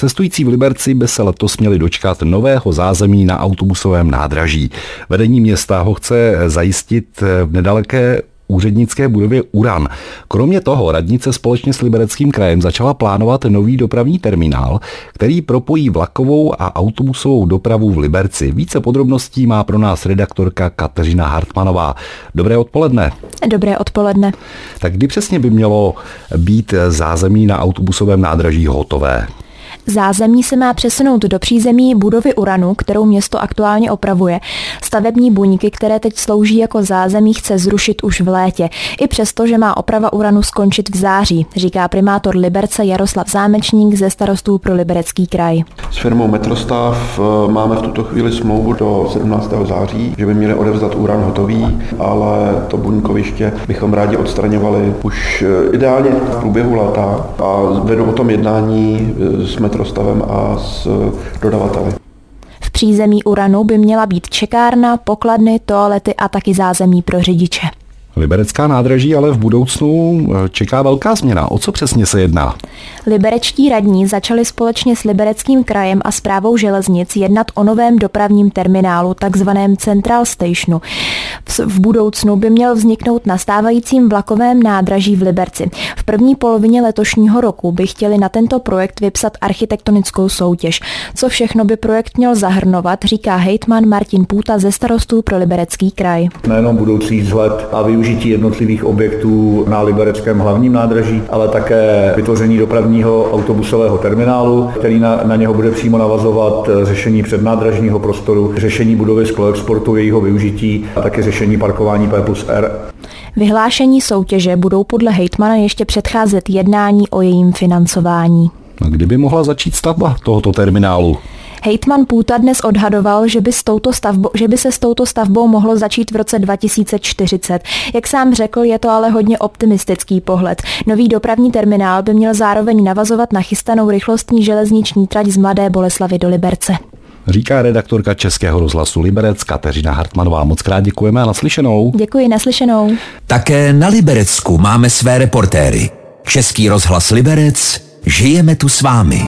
Cestující v Liberci by se letos měli dočkat nového zázemí na autobusovém nádraží. Vedení města ho chce zajistit v nedaleké úřednické budově Uran. Kromě toho radnice společně s Libereckým krajem začala plánovat nový dopravní terminál, který propojí vlakovou a autobusovou dopravu v Liberci. Více podrobností má pro nás redaktorka Kateřina Hartmanová. Dobré odpoledne. Dobré odpoledne. Tak kdy přesně by mělo být zázemí na autobusovém nádraží hotové? Zázemí se má přesunout do přízemí budovy Uranu, kterou město aktuálně opravuje. Stavební buňky, které teď slouží jako zázemí, chce zrušit už v létě. I přesto, že má oprava Uranu skončit v září, říká primátor Liberce Jaroslav Zámečník ze starostů pro Liberecký kraj. S firmou Metrostav eh, máme v tuto chvíli smlouvu do 17. září, že by měli odevzdat Uran hotový, ale to buňkoviště bychom rádi odstraňovali už eh, ideálně v průběhu léta a vedu o tom jednání eh, s Metrostavem a s dodavateli. V přízemí Uranu by měla být čekárna, pokladny, toalety a taky zázemí pro řidiče. Liberecká nádraží ale v budoucnu eh, čeká velká změna. O co přesně se jedná? Liberečtí radní začali společně s Libereckým krajem a zprávou železnic jednat o novém dopravním terminálu, takzvaném Central Stationu. V budoucnu by měl vzniknout na stávajícím vlakovém nádraží v Liberci. V první polovině letošního roku by chtěli na tento projekt vypsat architektonickou soutěž. Co všechno by projekt měl zahrnovat, říká hejtman Martin Půta ze starostů pro Liberecký kraj. Nejenom budoucí vzhled a využití jednotlivých objektů na Libereckém hlavním nádraží, ale také vytvoření dopravního autobusového terminálu, který na, na něho bude přímo navazovat řešení přednádražního prostoru, řešení budovy skloexportu, jejího využití a také řešení parkování P plus R. Vyhlášení soutěže budou podle hejtmana ještě předcházet jednání o jejím financování. A kdyby mohla začít stavba tohoto terminálu? Hejtman Půta dnes odhadoval, že by, s touto stavbou, že by se s touto stavbou mohlo začít v roce 2040. Jak sám řekl, je to ale hodně optimistický pohled. Nový dopravní terminál by měl zároveň navazovat na chystanou rychlostní železniční trať z Mladé Boleslavy do Liberce. Říká redaktorka Českého rozhlasu Liberec Kateřina Hartmanová. Moc krát děkujeme a naslyšenou. Děkuji, naslyšenou. Také na Liberecku máme své reportéry. Český rozhlas Liberec, žijeme tu s vámi.